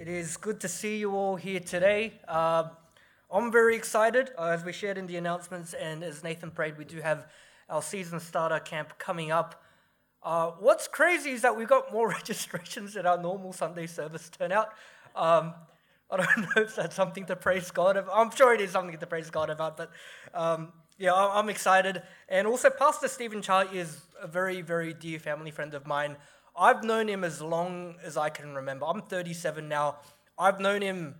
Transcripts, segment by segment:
It is good to see you all here today. Uh, I'm very excited, uh, as we shared in the announcements, and as Nathan prayed, we do have our season starter camp coming up. Uh, what's crazy is that we've got more registrations than our normal Sunday service turnout. Um, I don't know if that's something to praise God about. I'm sure it is something to praise God about, but um, yeah, I'm excited. And also, Pastor Stephen Char is a very, very dear family friend of mine. I've known him as long as I can remember. I'm 37 now. I've known him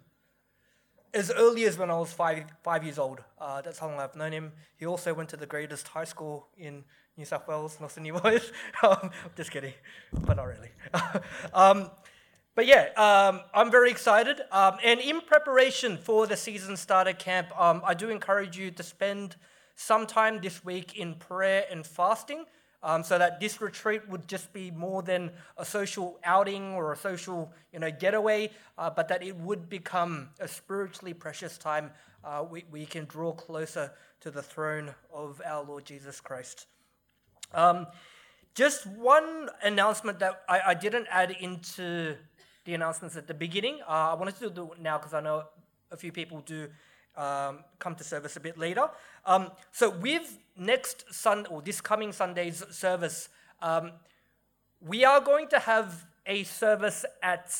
as early as when I was five, five years old. Uh, that's how long I've known him. He also went to the greatest high school in New South Wales, Nelson New Boys. um, just kidding, but not really. um, but yeah, um, I'm very excited. Um, and in preparation for the season starter camp, um, I do encourage you to spend some time this week in prayer and fasting um, so that this retreat would just be more than a social outing or a social you know getaway, uh, but that it would become a spiritually precious time uh, we, we can draw closer to the throne of our Lord Jesus Christ. Um, just one announcement that I, I, didn't add into the announcements at the beginning. Uh, I wanted to do it now because I know a few people do um, come to service a bit later. Um, so with next Sun or this coming Sunday's service, um, we are going to have a service at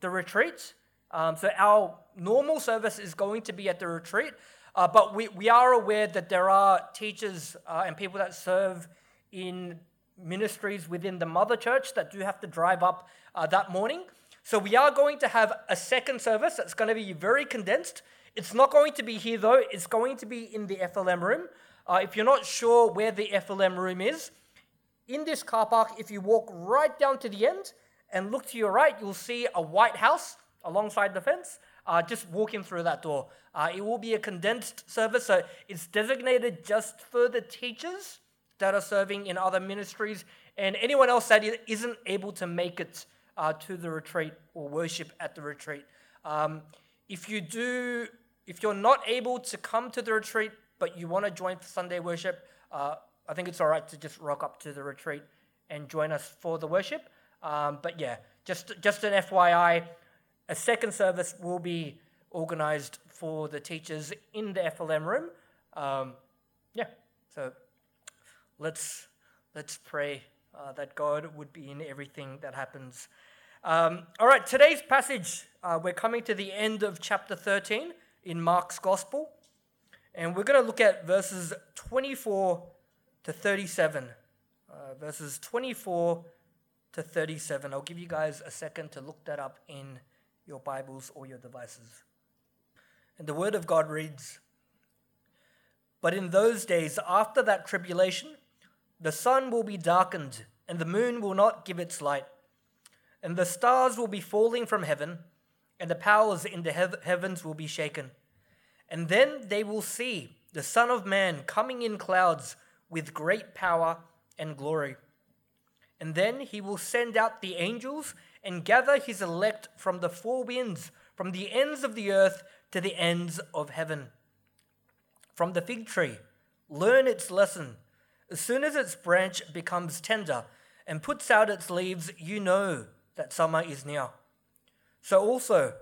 the retreat. Um, so our normal service is going to be at the retreat, uh, but we, we are aware that there are teachers uh, and people that serve in ministries within the mother church that do have to drive up uh, that morning. So we are going to have a second service that's going to be very condensed. It's not going to be here though, it's going to be in the FLM room. Uh, if you're not sure where the FLM room is, in this car park, if you walk right down to the end and look to your right, you'll see a white house alongside the fence. Uh, just walking through that door. Uh, it will be a condensed service, so it's designated just for the teachers that are serving in other ministries and anyone else that isn't able to make it uh, to the retreat or worship at the retreat. Um, if you do if you're not able to come to the retreat, but you want to join for Sunday worship, uh, I think it's all right to just rock up to the retreat and join us for the worship. Um, but yeah, just just an FYI, a second service will be organized for the teachers in the FLM room. Um, yeah, so let's let's pray uh, that God would be in everything that happens. Um, all right, today's passage, uh, we're coming to the end of chapter 13 in Mark's Gospel. And we're going to look at verses 24 to 37. Uh, verses 24 to 37. I'll give you guys a second to look that up in your Bibles or your devices. And the Word of God reads But in those days, after that tribulation, the sun will be darkened, and the moon will not give its light, and the stars will be falling from heaven and the powers in the heavens will be shaken. And then they will see the Son of Man coming in clouds with great power and glory. And then he will send out the angels and gather his elect from the four winds, from the ends of the earth to the ends of heaven. From the fig tree, learn its lesson. As soon as its branch becomes tender and puts out its leaves, you know that summer is near. So also,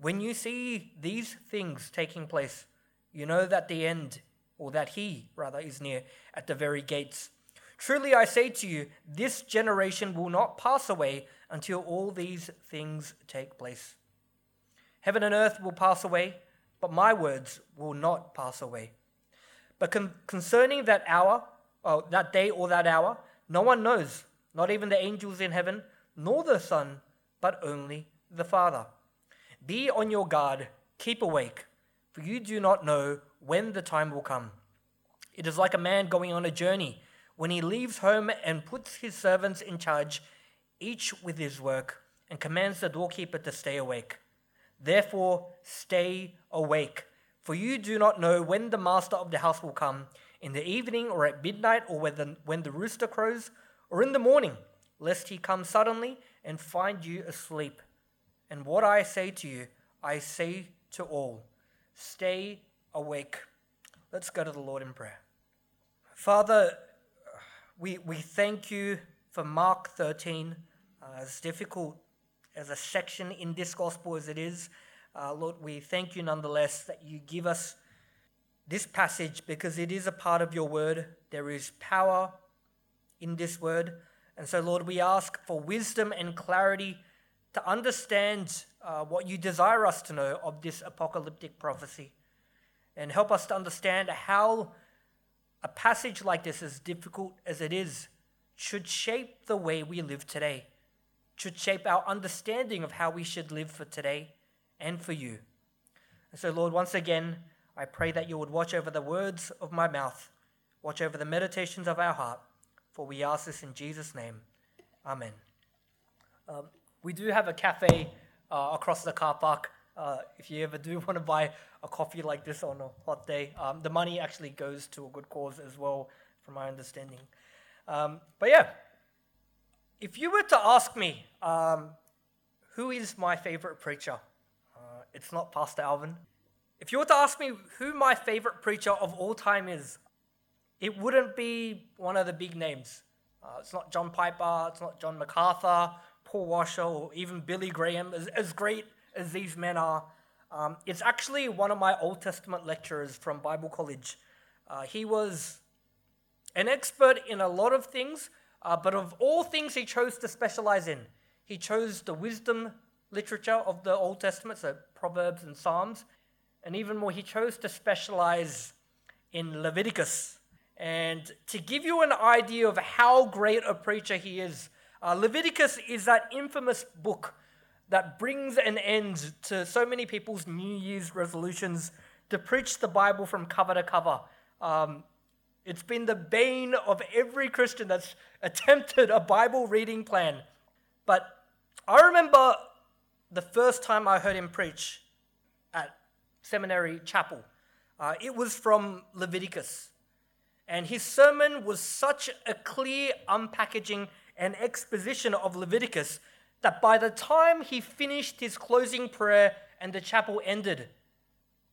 when you see these things taking place, you know that the end, or that he, rather, is near at the very gates. Truly I say to you, this generation will not pass away until all these things take place. Heaven and earth will pass away, but my words will not pass away. But con- concerning that hour, or that day or that hour, no one knows, not even the angels in heaven, nor the Son, but only the Father. Be on your guard, keep awake, for you do not know when the time will come. It is like a man going on a journey when he leaves home and puts his servants in charge, each with his work, and commands the doorkeeper to stay awake. Therefore, stay awake, for you do not know when the master of the house will come, in the evening or at midnight, or when when the rooster crows, or in the morning, lest he come suddenly and find you asleep. And what I say to you, I say to all stay awake. Let's go to the Lord in prayer. Father, we, we thank you for Mark 13, uh, as difficult as a section in this gospel as it is, uh, Lord, we thank you nonetheless that you give us this passage because it is a part of your word. There is power in this word. And so, Lord, we ask for wisdom and clarity to understand uh, what you desire us to know of this apocalyptic prophecy. And help us to understand how a passage like this, as difficult as it is, should shape the way we live today, should shape our understanding of how we should live for today and for you. And so, Lord, once again, I pray that you would watch over the words of my mouth, watch over the meditations of our heart, for we ask this in Jesus' name. Amen. Um, we do have a cafe uh, across the car park. Uh, if you ever do want to buy a coffee like this on a hot day, um, the money actually goes to a good cause as well, from my understanding. Um, but yeah, if you were to ask me um, who is my favorite preacher, uh, it's not Pastor Alvin. If you were to ask me who my favorite preacher of all time is, it wouldn't be one of the big names. Uh, it's not John Piper, it's not John MacArthur, Paul Washer, or even Billy Graham, as, as great as these men are. Um, it's actually one of my Old Testament lecturers from Bible College. Uh, he was an expert in a lot of things, uh, but of all things he chose to specialize in, he chose the wisdom literature of the Old Testament, so Proverbs and Psalms, and even more, he chose to specialize in Leviticus. And to give you an idea of how great a preacher he is, uh, Leviticus is that infamous book that brings an end to so many people's New Year's resolutions to preach the Bible from cover to cover. Um, it's been the bane of every Christian that's attempted a Bible reading plan. But I remember the first time I heard him preach at Seminary Chapel. Uh, it was from Leviticus. And his sermon was such a clear unpackaging and exposition of Leviticus that by the time he finished his closing prayer and the chapel ended,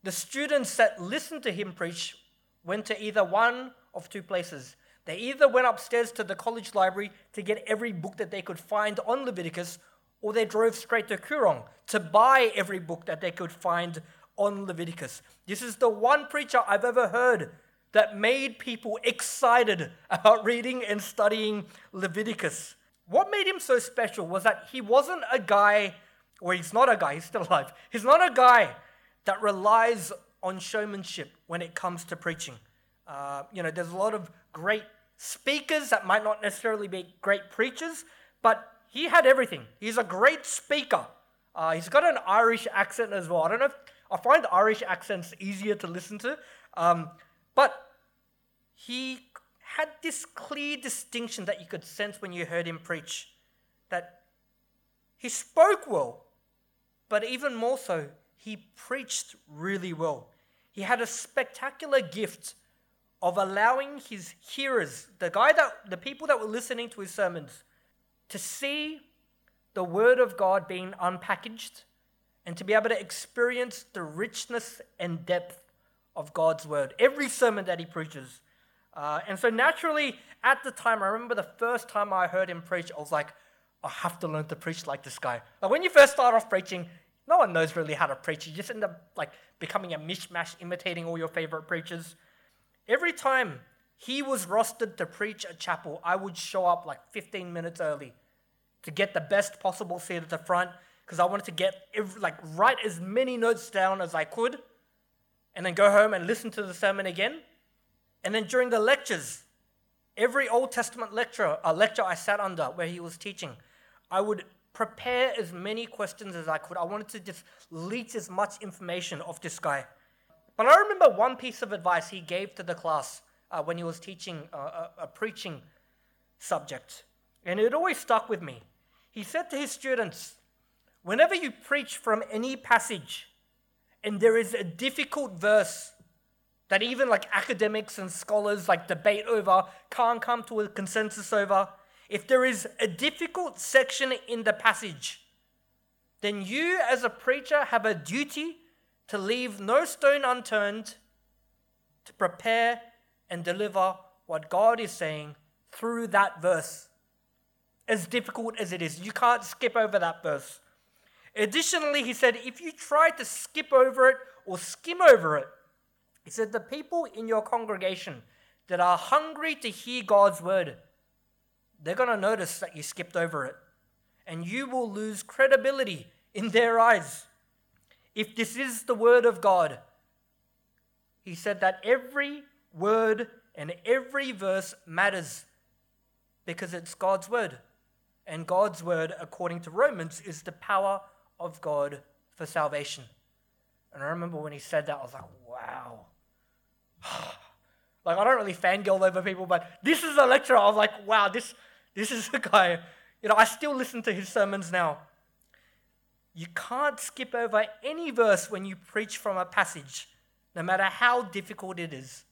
the students that listened to him preach went to either one of two places. They either went upstairs to the college library to get every book that they could find on Leviticus, or they drove straight to Koorong to buy every book that they could find on Leviticus. This is the one preacher I've ever heard that made people excited about reading and studying Leviticus. What made him so special was that he wasn't a guy, or he's not a guy, he's still alive. He's not a guy that relies on showmanship when it comes to preaching. Uh, you know, there's a lot of great speakers that might not necessarily be great preachers, but he had everything. He's a great speaker. Uh, he's got an Irish accent as well. I don't know if I find Irish accents easier to listen to, um, but he had this clear distinction that you could sense when you heard him preach. That he spoke well, but even more so, he preached really well. He had a spectacular gift of allowing his hearers, the guy that the people that were listening to his sermons, to see the word of God being unpackaged and to be able to experience the richness and depth of God's word. Every sermon that he preaches. Uh, and so naturally, at the time, I remember the first time I heard him preach, I was like, I have to learn to preach like this guy. Like when you first start off preaching, no one knows really how to preach. You just end up like becoming a mishmash, imitating all your favorite preachers. Every time he was rostered to preach at chapel, I would show up like 15 minutes early to get the best possible seat at the front because I wanted to get every, like write as many notes down as I could and then go home and listen to the sermon again. And then during the lectures, every Old Testament lecture, a lecture I sat under where he was teaching, I would prepare as many questions as I could. I wanted to just leech as much information off this guy. But I remember one piece of advice he gave to the class uh, when he was teaching uh, a, a preaching subject, and it always stuck with me. He said to his students, Whenever you preach from any passage and there is a difficult verse that even like academics and scholars like debate over, can't come to a consensus over, if there is a difficult section in the passage, then you as a preacher have a duty to leave no stone unturned to prepare and deliver what God is saying through that verse. As difficult as it is, you can't skip over that verse. Additionally, he said, if you try to skip over it or skim over it, he said, the people in your congregation that are hungry to hear God's word, they're going to notice that you skipped over it. And you will lose credibility in their eyes. If this is the word of God, he said that every word and every verse matters because it's God's word. And God's word, according to Romans, is the power of God for salvation. And I remember when he said that, I was like, wow. like, I don't really fangirl over people, but this is a lecturer. I was like, wow, this, this is a guy. You know, I still listen to his sermons now. You can't skip over any verse when you preach from a passage, no matter how difficult it is.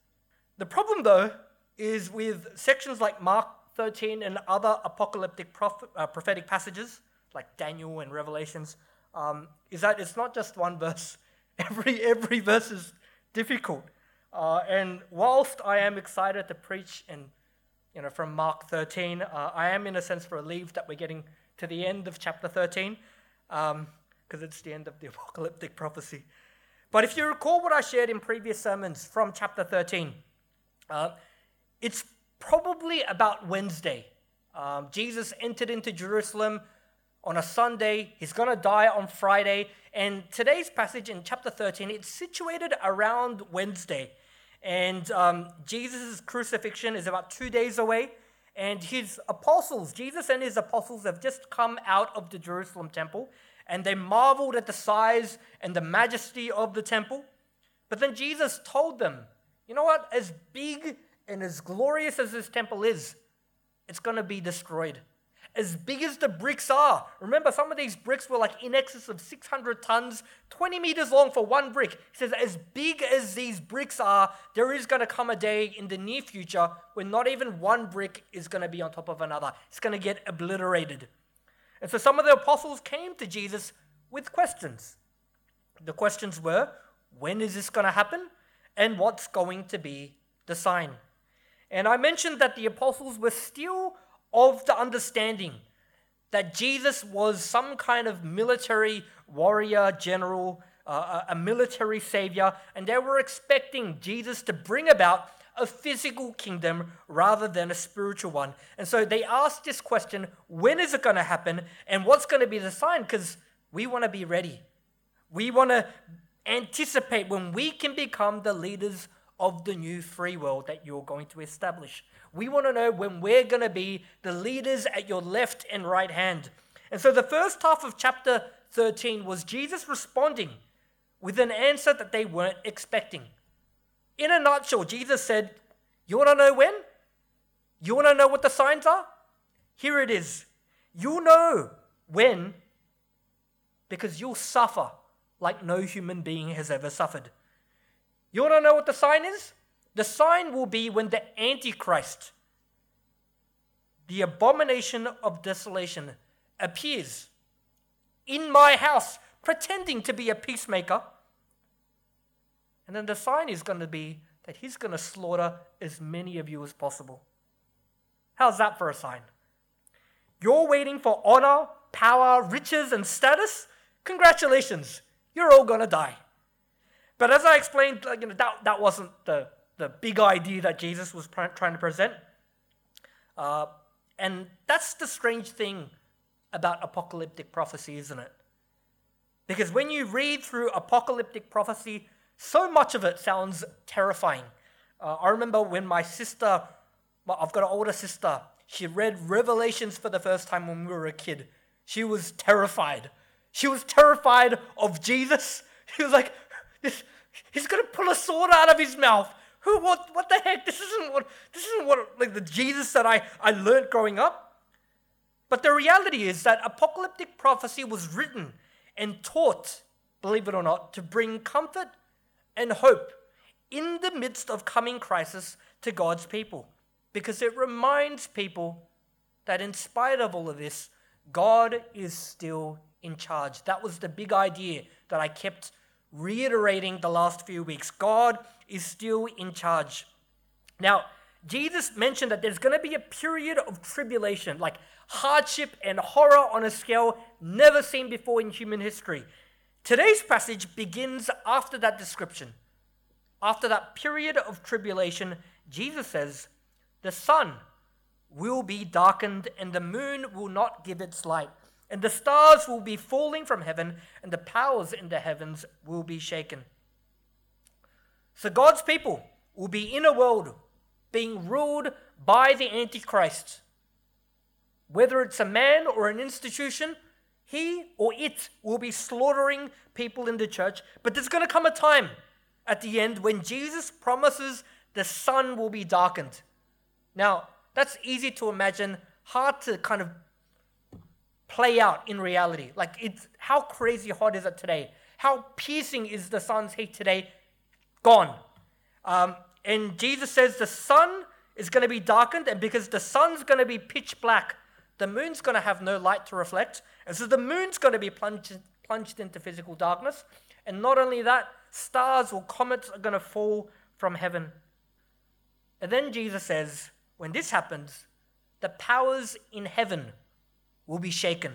The problem, though, is with sections like Mark 13 and other apocalyptic uh, prophetic passages, like Daniel and Revelations, um, is that it's not just one verse. Every, every verse is difficult. Uh, and whilst I am excited to preach and you know from Mark 13, uh, I am in a sense relieved that we're getting to the end of chapter 13 because um, it's the end of the apocalyptic prophecy. But if you recall what I shared in previous sermons from chapter 13, uh, it's probably about Wednesday. Um, Jesus entered into Jerusalem on a Sunday. He's going to die on Friday. And today's passage in chapter 13, it's situated around Wednesday. And um, Jesus' crucifixion is about two days away. And his apostles, Jesus and his apostles, have just come out of the Jerusalem temple. And they marveled at the size and the majesty of the temple. But then Jesus told them, you know what? As big and as glorious as this temple is, it's going to be destroyed. As big as the bricks are, remember some of these bricks were like in excess of 600 tons, 20 meters long for one brick. He says, as big as these bricks are, there is going to come a day in the near future when not even one brick is going to be on top of another. It's going to get obliterated. And so some of the apostles came to Jesus with questions. The questions were, when is this going to happen? And what's going to be the sign? And I mentioned that the apostles were still of the understanding that Jesus was some kind of military warrior, general, uh, a military savior, and they were expecting Jesus to bring about a physical kingdom rather than a spiritual one. And so they asked this question when is it going to happen and what's going to be the sign? Because we want to be ready. We want to anticipate when we can become the leaders of the new free world that you're going to establish. We want to know when we're going to be the leaders at your left and right hand. And so the first half of chapter 13 was Jesus responding with an answer that they weren't expecting. In a nutshell, Jesus said, You want to know when? You want to know what the signs are? Here it is. You'll know when because you'll suffer like no human being has ever suffered. You want to know what the sign is? The sign will be when the Antichrist, the abomination of desolation, appears in my house, pretending to be a peacemaker. And then the sign is going to be that he's going to slaughter as many of you as possible. How's that for a sign? You're waiting for honor, power, riches, and status? Congratulations, you're all going to die. But as I explained, you know, that, that wasn't the, the big idea that Jesus was trying to present. Uh, and that's the strange thing about apocalyptic prophecy, isn't it? Because when you read through apocalyptic prophecy, so much of it sounds terrifying. Uh, I remember when my sister, well, I've got an older sister, she read Revelations for the first time when we were a kid. She was terrified. She was terrified of Jesus. She was like, He's gonna pull a sword out of his mouth. Who? What? What the heck? This isn't what. This isn't what like the Jesus that I I learned growing up. But the reality is that apocalyptic prophecy was written and taught, believe it or not, to bring comfort and hope in the midst of coming crisis to God's people, because it reminds people that in spite of all of this, God is still in charge. That was the big idea that I kept reiterating the last few weeks. God is still in charge. Now, Jesus mentioned that there's going to be a period of tribulation, like hardship and horror on a scale never seen before in human history. Today's passage begins after that description. After that period of tribulation, Jesus says, The sun will be darkened, and the moon will not give its light, and the stars will be falling from heaven, and the powers in the heavens will be shaken. So God's people will be in a world being ruled by the Antichrist. Whether it's a man or an institution, he or it will be slaughtering people in the church. But there's going to come a time at the end when Jesus promises the sun will be darkened. Now, that's easy to imagine, hard to kind of play out in reality. Like, it's how crazy hot is it today? How piercing is the sun's heat today? Gone. Um, and Jesus says the sun is going to be darkened, and because the sun's going to be pitch black, the moon's going to have no light to reflect. And so the moon's going to be plunged, plunged into physical darkness. And not only that, stars or comets are going to fall from heaven. And then Jesus says, when this happens, the powers in heaven will be shaken.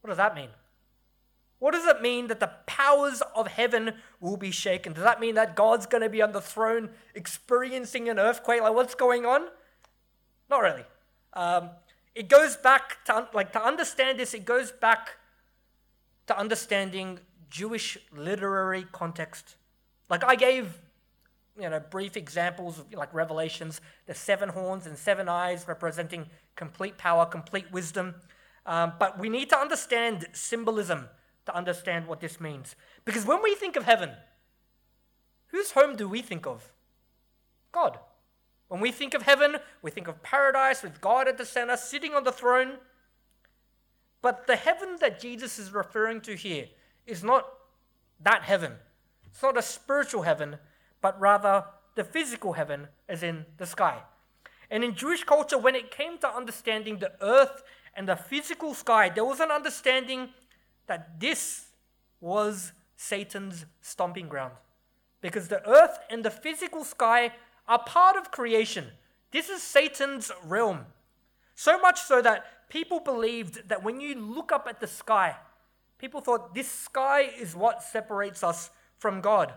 What does that mean? What does it mean that the powers of heaven will be shaken? Does that mean that God's going to be on the throne experiencing an earthquake? Like, what's going on? Not really. Um, it goes back to, like, to understand this, it goes back to understanding Jewish literary context. Like, I gave, you know, brief examples of, like, Revelations, the seven horns and seven eyes representing complete power, complete wisdom. Um, but we need to understand symbolism to understand what this means. Because when we think of heaven, whose home do we think of? God. When we think of heaven, we think of paradise with God at the center, sitting on the throne. But the heaven that Jesus is referring to here is not that heaven. It's not a spiritual heaven, but rather the physical heaven, as in the sky. And in Jewish culture, when it came to understanding the earth and the physical sky, there was an understanding that this was Satan's stomping ground. Because the earth and the physical sky are part of creation. This is Satan's realm. So much so that people believed that when you look up at the sky, people thought this sky is what separates us from God.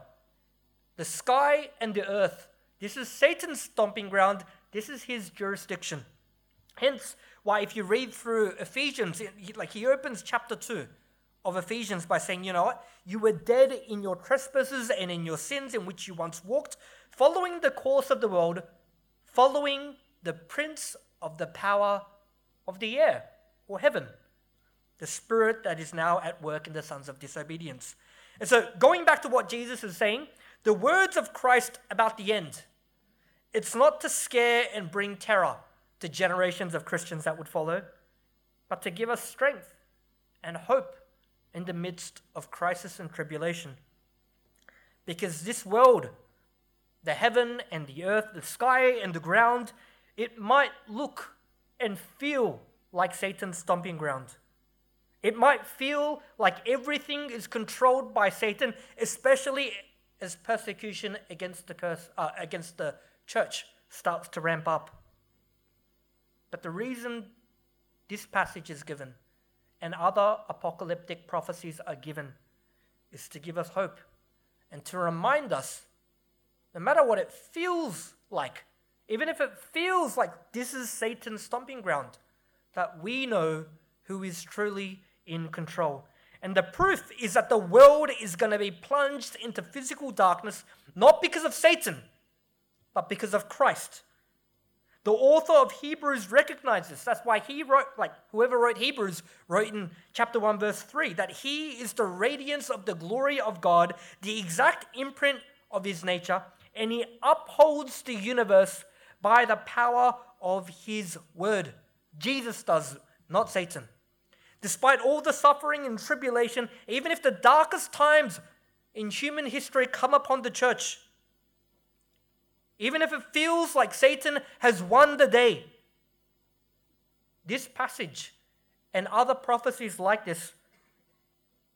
The sky and the earth, this is Satan's stomping ground, this is his jurisdiction. Hence, why if you read through Ephesians, like he opens chapter 2, of Ephesians by saying, you know what? You were dead in your trespasses and in your sins in which you once walked, following the course of the world, following the prince of the power of the air or heaven, the spirit that is now at work in the sons of disobedience. And so, going back to what Jesus is saying, the words of Christ about the end, it's not to scare and bring terror to generations of Christians that would follow, but to give us strength and hope in the midst of crisis and tribulation. Because this world, the heaven and the earth, the sky and the ground, it might look and feel like Satan's stomping ground. It might feel like everything is controlled by Satan, especially as persecution against the curse, uh, against the church starts to ramp up. But the reason this passage is given and other apocalyptic prophecies are given is to give us hope and to remind us no matter what it feels like, even if it feels like this is Satan's stomping ground, that we know who is truly in control. And the proof is that the world is going to be plunged into physical darkness, not because of Satan, but because of Christ. The author of Hebrews recognizes this. That's why he wrote, like whoever wrote Hebrews wrote in chapter 1, verse 3, that he is the radiance of the glory of God, the exact imprint of his nature, and he upholds the universe by the power of his word. Jesus does, not Satan. Despite all the suffering and tribulation, even if the darkest times in human history come upon the church, even if it feels like Satan has won the day. This passage and other prophecies like this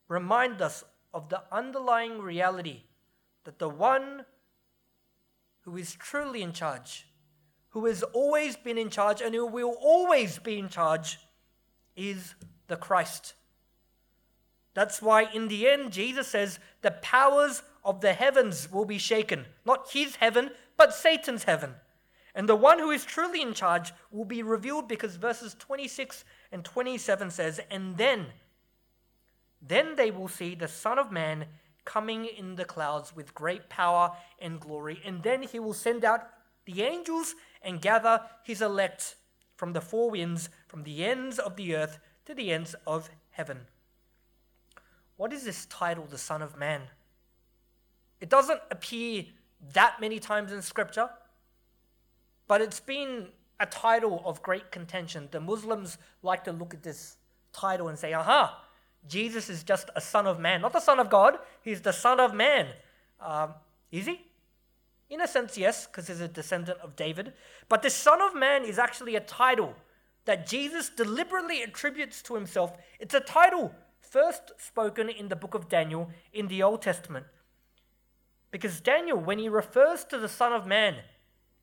remind us of the underlying reality that the one who is truly in charge, who has always been in charge, and who will always be in charge, is the Christ. That's why, in the end, Jesus says the powers of the heavens will be shaken. Not his heaven, but Satan's heaven. And the one who is truly in charge will be revealed because verses 26 and 27 says, And then, then they will see the Son of Man coming in the clouds with great power and glory. And then he will send out the angels and gather his elect from the four winds, from the ends of the earth to the ends of heaven. What is this title, the Son of Man? It doesn't appear that many times in Scripture, but it's been a title of great contention. The Muslims like to look at this title and say, aha, Jesus is just a Son of Man. Not the Son of God, he's the Son of Man. Um, is he? In a sense, yes, because he's a descendant of David. But the Son of Man is actually a title that Jesus deliberately attributes to himself. It's a title first spoken in the book of Daniel in the Old Testament. Because Daniel, when he refers to the Son of Man,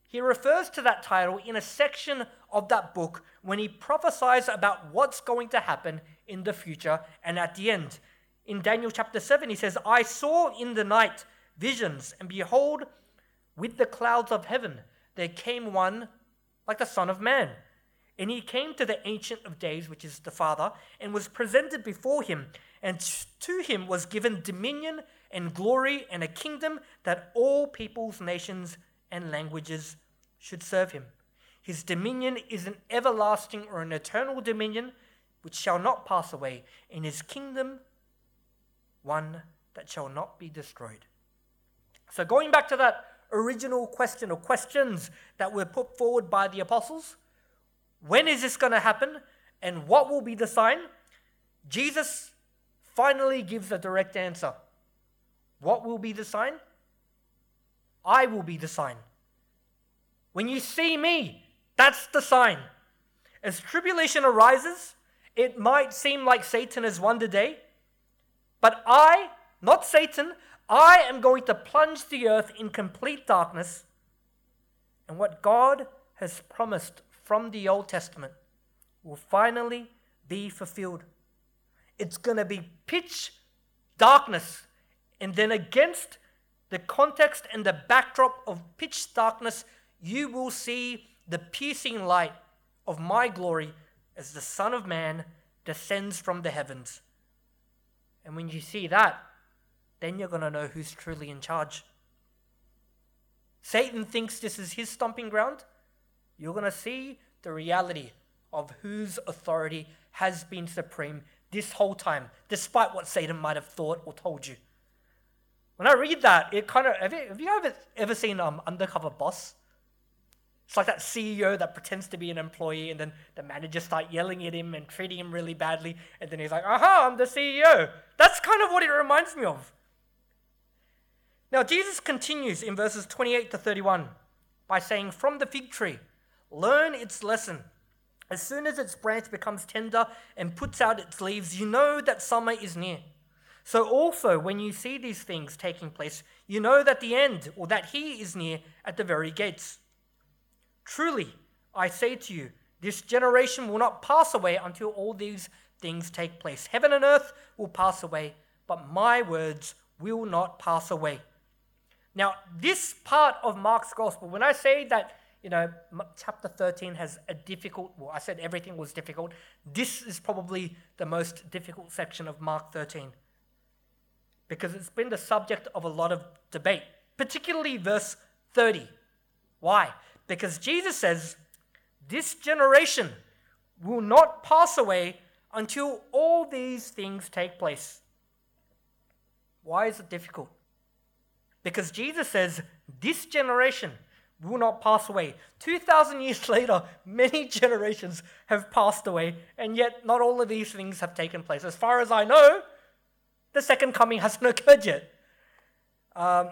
he refers to that title in a section of that book when he prophesies about what's going to happen in the future and at the end. In Daniel chapter 7, he says, I saw in the night visions, and behold, with the clouds of heaven there came one like the Son of Man. And he came to the Ancient of Days, which is the Father, and was presented before him. And to him was given dominion and glory and a kingdom that all peoples, nations, and languages should serve him. His dominion is an everlasting or an eternal dominion which shall not pass away, in his kingdom one that shall not be destroyed. So, going back to that original question or questions that were put forward by the apostles when is this going to happen and what will be the sign? Jesus finally gives a direct answer. What will be the sign? I will be the sign. When you see me, that's the sign. As tribulation arises, it might seem like Satan has won the day, but I, not Satan, I am going to plunge the earth in complete darkness. And what God has promised from the Old Testament will finally be fulfilled. It's going to be pitch darkness. And then, against the context and the backdrop of pitch darkness, you will see the piercing light of my glory as the Son of Man descends from the heavens. And when you see that, then you're going to know who's truly in charge. Satan thinks this is his stomping ground. You're going to see the reality of whose authority has been supreme this whole time, despite what Satan might have thought or told you. When I read that, it kind of have you, have you ever, ever seen um, Undercover Boss? It's like that CEO that pretends to be an employee, and then the manager start yelling at him and treating him really badly, and then he's like, "Aha, I'm the CEO." That's kind of what it reminds me of. Now, Jesus continues in verses 28 to 31 by saying, From the fig tree, learn its lesson. As soon as its branch becomes tender and puts out its leaves, you know that summer is near. So, also, when you see these things taking place, you know that the end, or that he is near at the very gates. Truly, I say to you, this generation will not pass away until all these things take place. Heaven and earth will pass away, but my words will not pass away. Now, this part of Mark's gospel, when I say that, you know, chapter 13 has a difficult, well, I said everything was difficult. This is probably the most difficult section of Mark 13 because it's been the subject of a lot of debate, particularly verse 30. Why? Because Jesus says, This generation will not pass away until all these things take place. Why is it difficult? Because Jesus says, This generation will not pass away. 2,000 years later, many generations have passed away, and yet not all of these things have taken place. As far as I know, the second coming hasn't occurred yet. Um,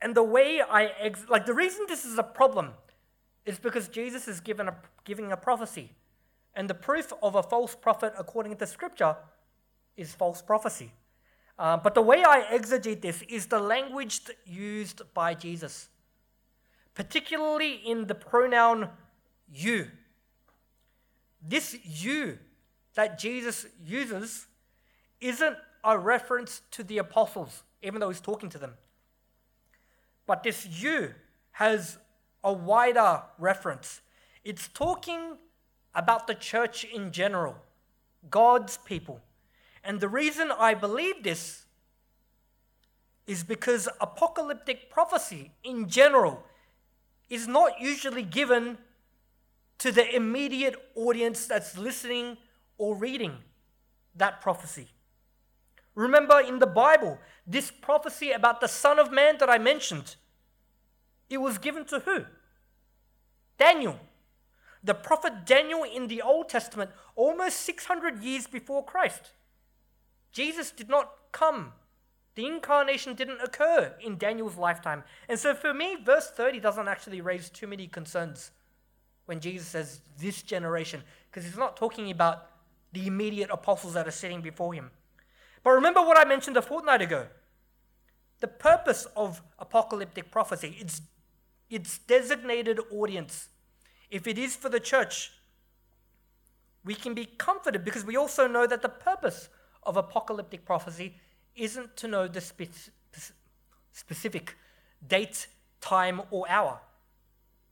and the way I, ex- like, the reason this is a problem is because Jesus is given a, giving a prophecy. And the proof of a false prophet, according to Scripture, is false prophecy. Uh, but the way I exegete this is the language used by Jesus, particularly in the pronoun you. This you that Jesus uses isn't a reference to the apostles, even though he's talking to them. But this you has a wider reference. It's talking about the church in general, God's people. And the reason I believe this is because apocalyptic prophecy in general is not usually given to the immediate audience that's listening or reading that prophecy. Remember in the Bible, this prophecy about the Son of Man that I mentioned, it was given to who? Daniel. The prophet Daniel in the Old Testament, almost 600 years before Christ. Jesus did not come. The incarnation didn't occur in Daniel's lifetime. And so for me, verse 30 doesn't actually raise too many concerns when Jesus says this generation, because he's not talking about the immediate apostles that are sitting before him. But remember what I mentioned a fortnight ago. The purpose of apocalyptic prophecy, its, its designated audience, if it is for the church, we can be comforted because we also know that the purpose of apocalyptic prophecy isn't to know the spe- specific date, time, or hour.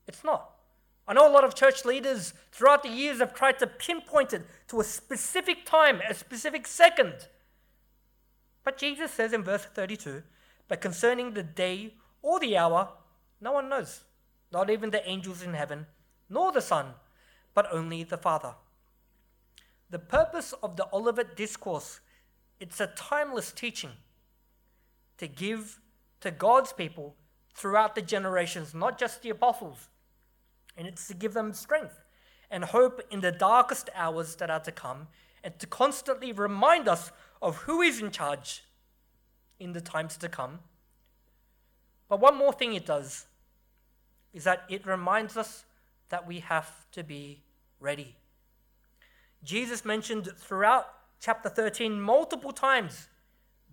It's not. I know a lot of church leaders throughout the years have tried to pinpoint it to a specific time, a specific second. But Jesus says in verse 32 But concerning the day or the hour, no one knows, not even the angels in heaven, nor the Son, but only the Father. The purpose of the Olivet Discourse, it's a timeless teaching to give to God's people throughout the generations, not just the apostles. And it's to give them strength and hope in the darkest hours that are to come, and to constantly remind us of who is in charge in the times to come. But one more thing it does is that it reminds us that we have to be ready. Jesus mentioned throughout chapter 13 multiple times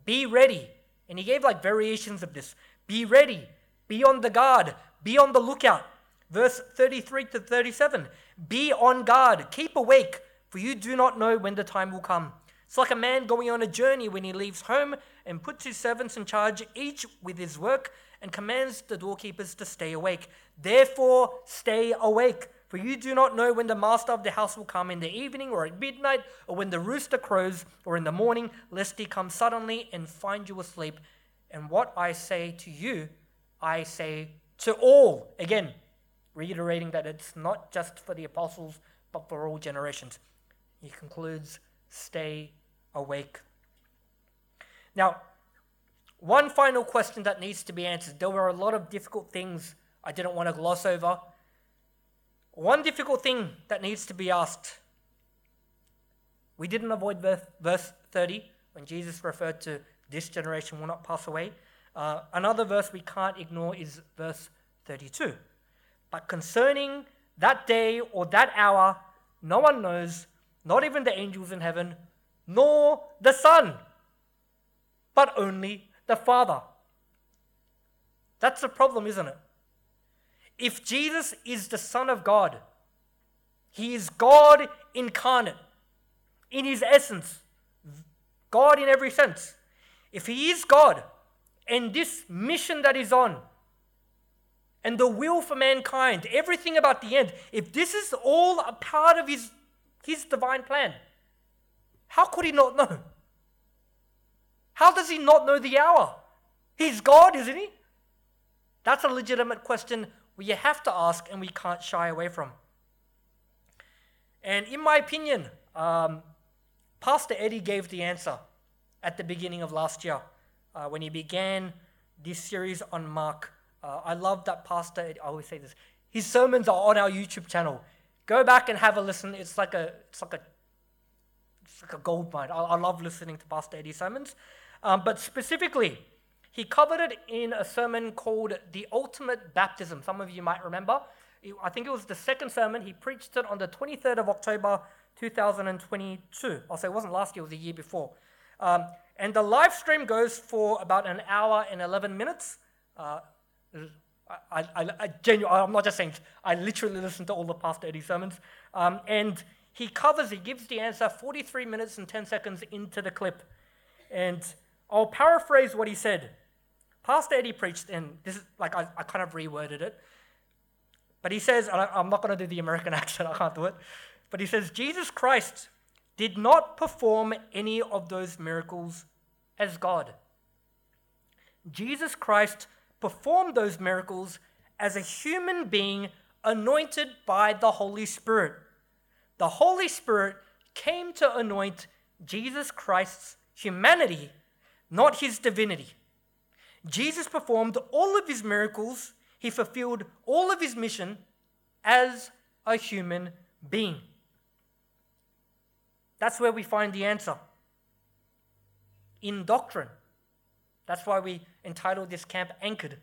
be ready. And he gave like variations of this be ready, be on the guard, be on the lookout. Verse 33 to 37 Be on guard, keep awake, for you do not know when the time will come. It's like a man going on a journey when he leaves home and puts his servants in charge, each with his work, and commands the doorkeepers to stay awake. Therefore, stay awake, for you do not know when the master of the house will come in the evening or at midnight, or when the rooster crows, or in the morning, lest he come suddenly and find you asleep. And what I say to you, I say to all. Again, reiterating that it's not just for the apostles, but for all generations. He concludes, stay awake. Now, one final question that needs to be answered. There were a lot of difficult things I didn't want to gloss over. One difficult thing that needs to be asked. We didn't avoid verse 30 when Jesus referred to this generation will not pass away. Uh, another verse we can't ignore is verse 32. But concerning that day or that hour, no one knows, not even the angels in heaven, nor the Son, but only the Father. That's the problem, isn't it? If Jesus is the Son of God, He is God incarnate in His essence, God in every sense. If He is God, and this mission that He's on, and the will for mankind, everything about the end, if this is all a part of His, his divine plan, how could he not know? How does he not know the hour? He's God, isn't he? That's a legitimate question we have to ask and we can't shy away from. And in my opinion, um, Pastor Eddie gave the answer at the beginning of last year uh, when he began this series on Mark. Uh, I love that Pastor, Eddie, I always say this, his sermons are on our YouTube channel. Go back and have a listen. It's like a, it's like a it's like a gold mine. I, I love listening to Pastor Eddie's sermons. Um, but specifically, he covered it in a sermon called The Ultimate Baptism. Some of you might remember. I think it was the second sermon. He preached it on the 23rd of October 2022. I'll say it wasn't last year, it was the year before. Um, and the live stream goes for about an hour and 11 minutes. Uh, I, I, I, I I'm not just saying, I literally listen to all the past Eddie sermons. Um, and he covers, he gives the answer 43 minutes and 10 seconds into the clip. And I'll paraphrase what he said. Pastor Eddie preached, and this is like I, I kind of reworded it. But he says, and I, I'm not going to do the American accent, I can't do it. But he says, Jesus Christ did not perform any of those miracles as God. Jesus Christ performed those miracles as a human being anointed by the Holy Spirit. The Holy Spirit came to anoint Jesus Christ's humanity, not his divinity. Jesus performed all of his miracles, he fulfilled all of his mission as a human being. That's where we find the answer in doctrine. That's why we entitled this camp Anchored.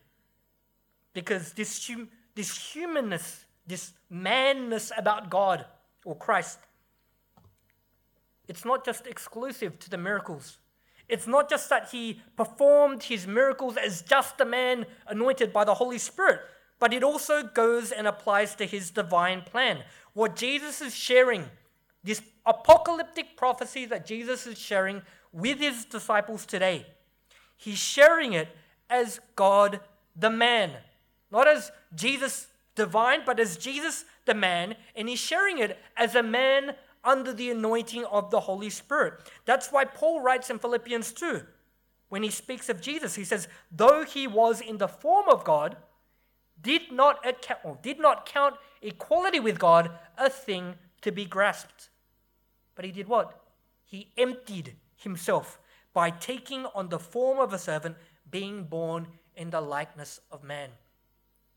Because this, hum- this humanness, this manness about God or Christ, it's not just exclusive to the miracles. It's not just that he performed his miracles as just a man anointed by the Holy Spirit, but it also goes and applies to his divine plan. What Jesus is sharing, this apocalyptic prophecy that Jesus is sharing with his disciples today, he's sharing it as God the man, not as Jesus divine, but as Jesus the man, and he's sharing it as a man under the anointing of the Holy Spirit. That's why Paul writes in Philippians 2, when he speaks of Jesus, he says, Though he was in the form of God, did not, account, did not count equality with God a thing to be grasped. But he did what? He emptied himself by taking on the form of a servant, being born in the likeness of man.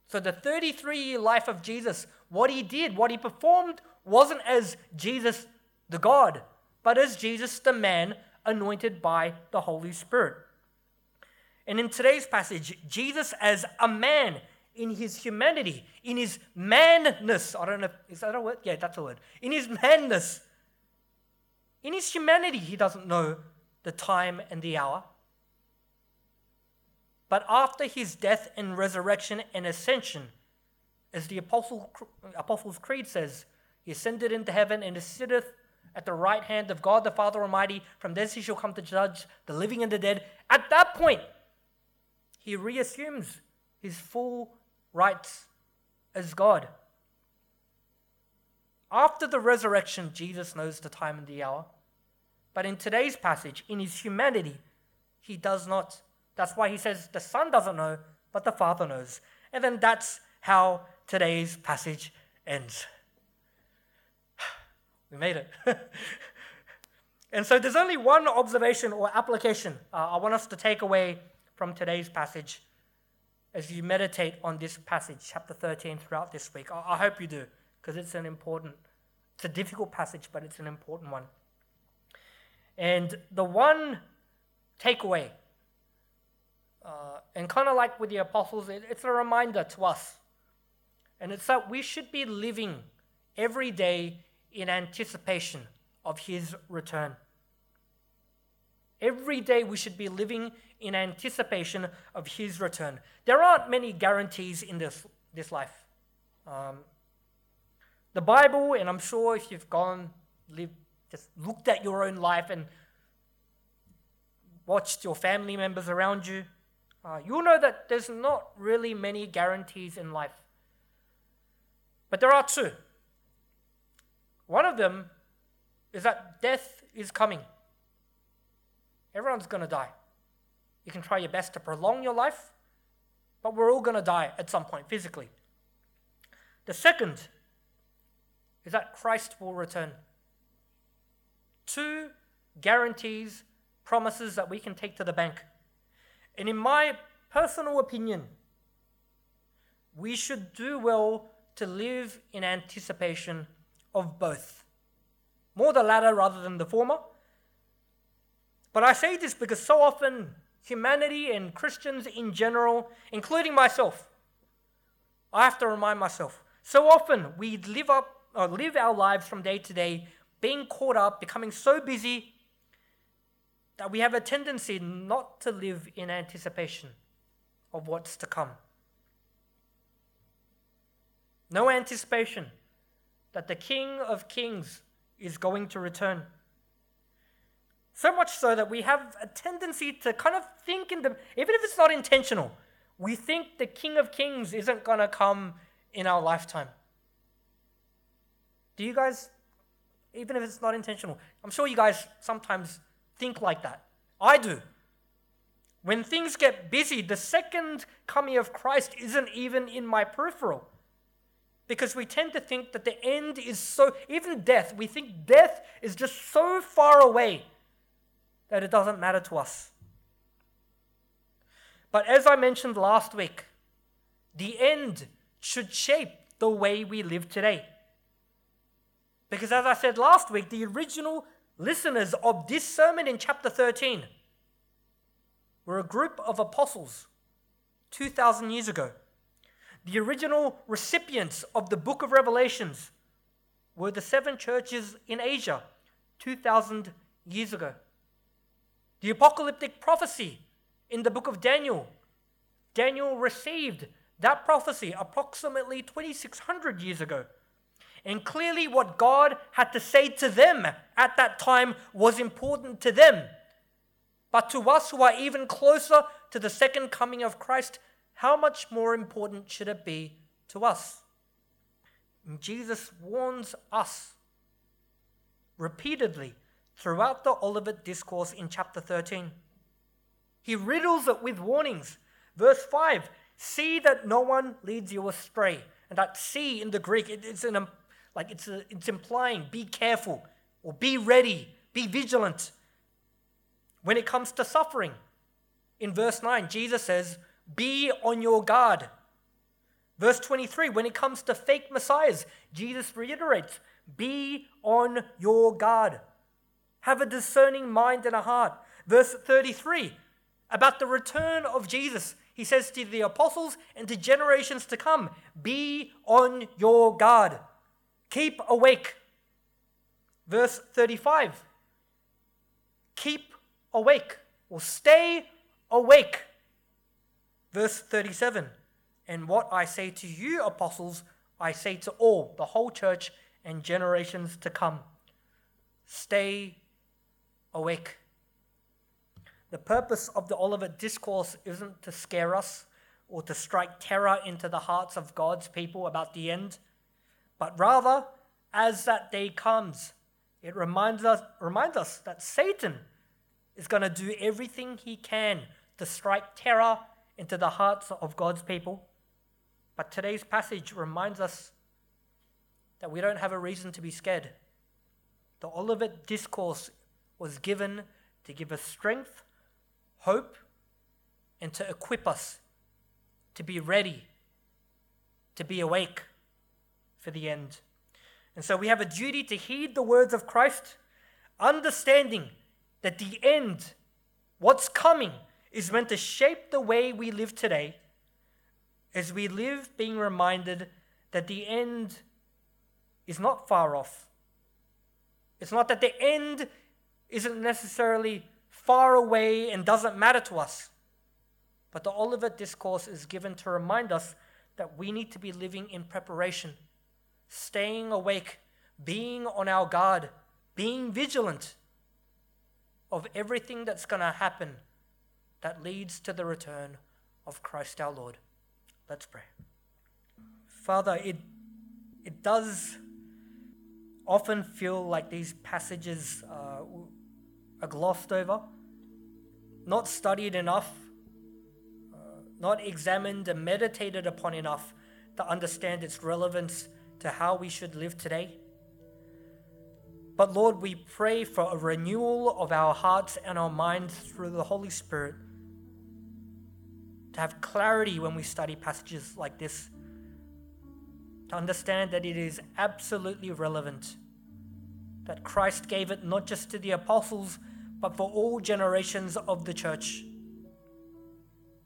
So, the 33 year life of Jesus, what he did, what he performed, wasn't as Jesus the God, but as Jesus the man anointed by the Holy Spirit. And in today's passage, Jesus as a man in his humanity, in his manness, I don't know, is that a word? Yeah, that's a word. In his manness, in his humanity, he doesn't know the time and the hour. But after his death and resurrection and ascension, as the Apostle, Apostles' Creed says, he ascended into heaven and sitteth at the right hand of God the Father Almighty. From thence he shall come to judge the living and the dead. At that point, he reassumes his full rights as God. After the resurrection, Jesus knows the time and the hour. But in today's passage, in his humanity, he does not. That's why he says the Son doesn't know, but the Father knows. And then that's how today's passage ends. We made it. and so there's only one observation or application uh, I want us to take away from today's passage as you meditate on this passage, chapter 13, throughout this week. I, I hope you do, because it's an important, it's a difficult passage, but it's an important one. And the one takeaway uh, and kind of like with the apostles, it, it's a reminder to us. And it's that we should be living every day in anticipation of his return. Every day we should be living in anticipation of his return. There aren't many guarantees in this, this life. Um, the Bible, and I'm sure if you've gone, lived, just looked at your own life and watched your family members around you, uh, you'll know that there's not really many guarantees in life. But there are two. One of them is that death is coming. Everyone's going to die. You can try your best to prolong your life, but we're all going to die at some point physically. The second is that Christ will return. Two guarantees, promises that we can take to the bank. And in my personal opinion, we should do well to live in anticipation of both. More the latter rather than the former. But I say this because so often humanity and Christians in general, including myself, I have to remind myself, so often we live up or live our lives from day to day being caught up, becoming so busy that we have a tendency not to live in anticipation of what's to come. No anticipation that the King of Kings is going to return. So much so that we have a tendency to kind of think in the, even if it's not intentional, we think the King of Kings isn't going to come in our lifetime. Do you guys, even if it's not intentional, I'm sure you guys sometimes think like that. I do. When things get busy, the second coming of Christ isn't even in my peripheral. Because we tend to think that the end is so, even death, we think death is just so far away that it doesn't matter to us. But as I mentioned last week, the end should shape the way we live today. Because as I said last week, the original listeners of this sermon in chapter 13 were a group of apostles 2,000 years ago. The original recipients of the book of Revelations were the seven churches in Asia 2,000 years ago. The apocalyptic prophecy in the book of Daniel, Daniel received that prophecy approximately 2,600 years ago. And clearly, what God had to say to them at that time was important to them. But to us who are even closer to the second coming of Christ, how much more important should it be to us? And Jesus warns us repeatedly throughout the Olivet Discourse in chapter 13. He riddles it with warnings. Verse 5 See that no one leads you astray. And that see in the Greek, it, it's, an, like it's, a, it's implying be careful or be ready, be vigilant. When it comes to suffering, in verse 9, Jesus says, Be on your guard. Verse 23, when it comes to fake messiahs, Jesus reiterates, Be on your guard. Have a discerning mind and a heart. Verse 33, about the return of Jesus, he says to the apostles and to generations to come, Be on your guard, keep awake. Verse 35, keep awake or stay awake. Verse 37 And what I say to you, apostles, I say to all, the whole church and generations to come stay awake. The purpose of the Olivet Discourse isn't to scare us or to strike terror into the hearts of God's people about the end, but rather, as that day comes, it reminds us, reminds us that Satan is going to do everything he can to strike terror into the hearts of God's people. But today's passage reminds us that we don't have a reason to be scared. The Olivet Discourse was given to give us strength, hope, and to equip us to be ready, to be awake for the end. And so we have a duty to heed the words of Christ, understanding that the end, what's coming, is meant to shape the way we live today as we live being reminded that the end is not far off. It's not that the end isn't necessarily far away and doesn't matter to us. But the Olivet Discourse is given to remind us that we need to be living in preparation, staying awake, being on our guard, being vigilant of everything that's going to happen that leads to the return of Christ our Lord. Let's pray. Father, it, it does often feel like these passages uh, are glossed over, not studied enough, uh, not examined and meditated upon enough to understand its relevance to how we should live today. But Lord, we pray for a renewal of our hearts and our minds through the Holy Spirit. To have clarity when we study passages like this. To understand that it is absolutely relevant. That Christ gave it not just to the apostles, but for all generations of the church.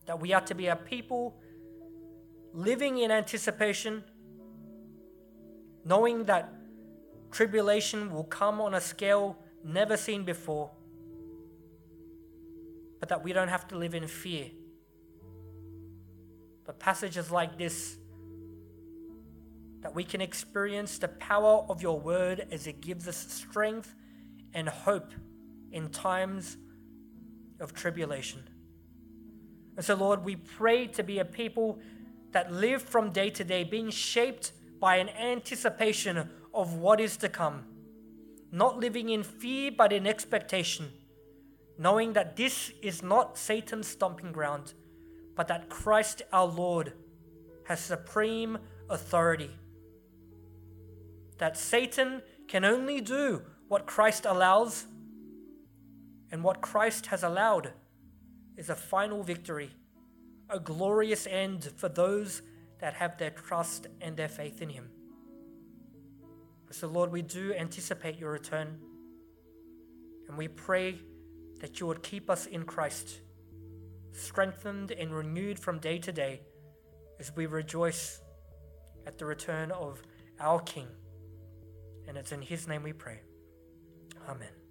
That we are to be a people living in anticipation, knowing that tribulation will come on a scale never seen before, but that we don't have to live in fear. But passages like this that we can experience the power of your word as it gives us strength and hope in times of tribulation. And so, Lord, we pray to be a people that live from day to day, being shaped by an anticipation of what is to come, not living in fear but in expectation, knowing that this is not Satan's stomping ground, but that Christ our Lord has supreme authority. That Satan can only do what Christ allows, and what Christ has allowed is a final victory, a glorious end for those that have their trust and their faith in Him. So, Lord, we do anticipate your return, and we pray that you would keep us in Christ, strengthened and renewed from day to day as we rejoice at the return of our King. And it's in His name we pray. Amen.